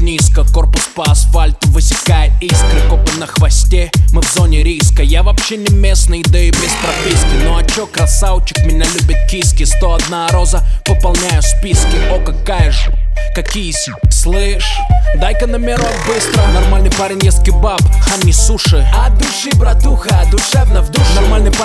низко Корпус по асфальту высекает искры Копы на хвосте, мы в зоне риска. Я вообще не местный, да и без прописки. Ну а чё, красавчик, меня любят киски. 101 роза, пополняю списки. О, какая же какие си Слышь, дай-ка номерок быстро. Нормальный парень ест кебаб, а не суши. От души, братуха, в Нормальный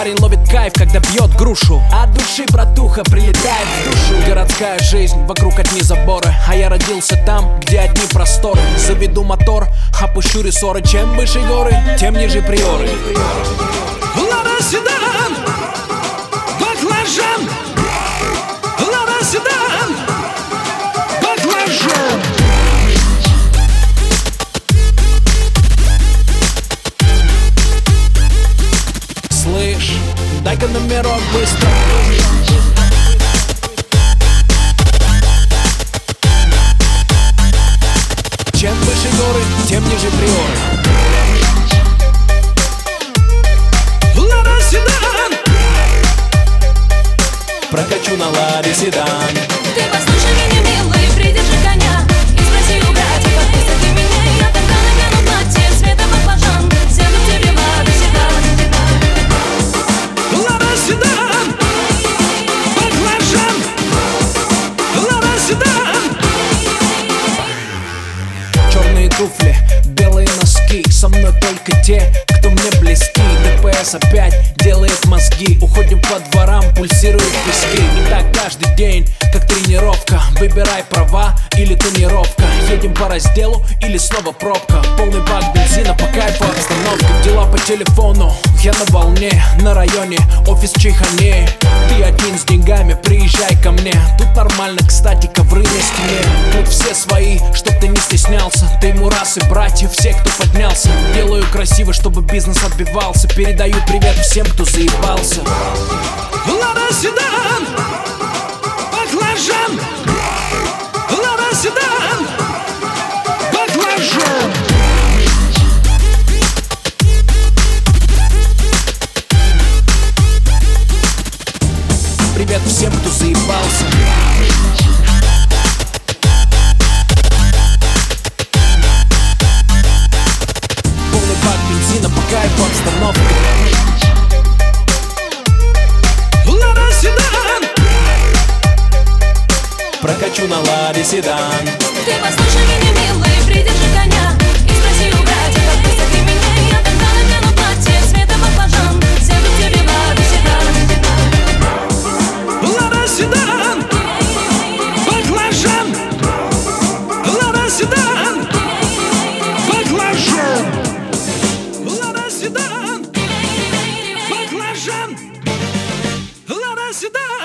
парень ловит кайф, когда бьет грушу. От души, братуха, прилетает в душу. Городская жизнь, вокруг одни заборы. А я родился там, где одни просторы. Заведу мотор, опущу рессоры. Чем выше горы, тем ниже приоры. Лада седан, номерок быстро. Чем выше горы, тем ниже приоры. Лада седан, Прокачу на ладе седан. Ты туфли, белые носки Со мной только те, кто мне близки. ДПС опять делает мозги Уходим по дворам, пульсируют пески. И так каждый день, как тренировка. Выбирай права или тонировка Едем по разделу или снова пробка. Полный бак бензина, по кайфу обстановка Дела по телефону, я на волне На районе, офис чайхане. Ты один с деньгами, приезжай ко мне. Тут нормально, кстати, ковры на стене. Тут все свои, чтоб ты не стеснялся. Ты ему раз и братья, все, кто поднялся. Делаю красиво, чтобы бизнес отбивался. Передаю привет всем, кто заебался. Лада седан, Привет всем, кто заебался. Полный бак бензина, по кайфу обстановка Прокачу на ладе седан. Ты послушай меня, милый, придержи седан, баклажан Лада седан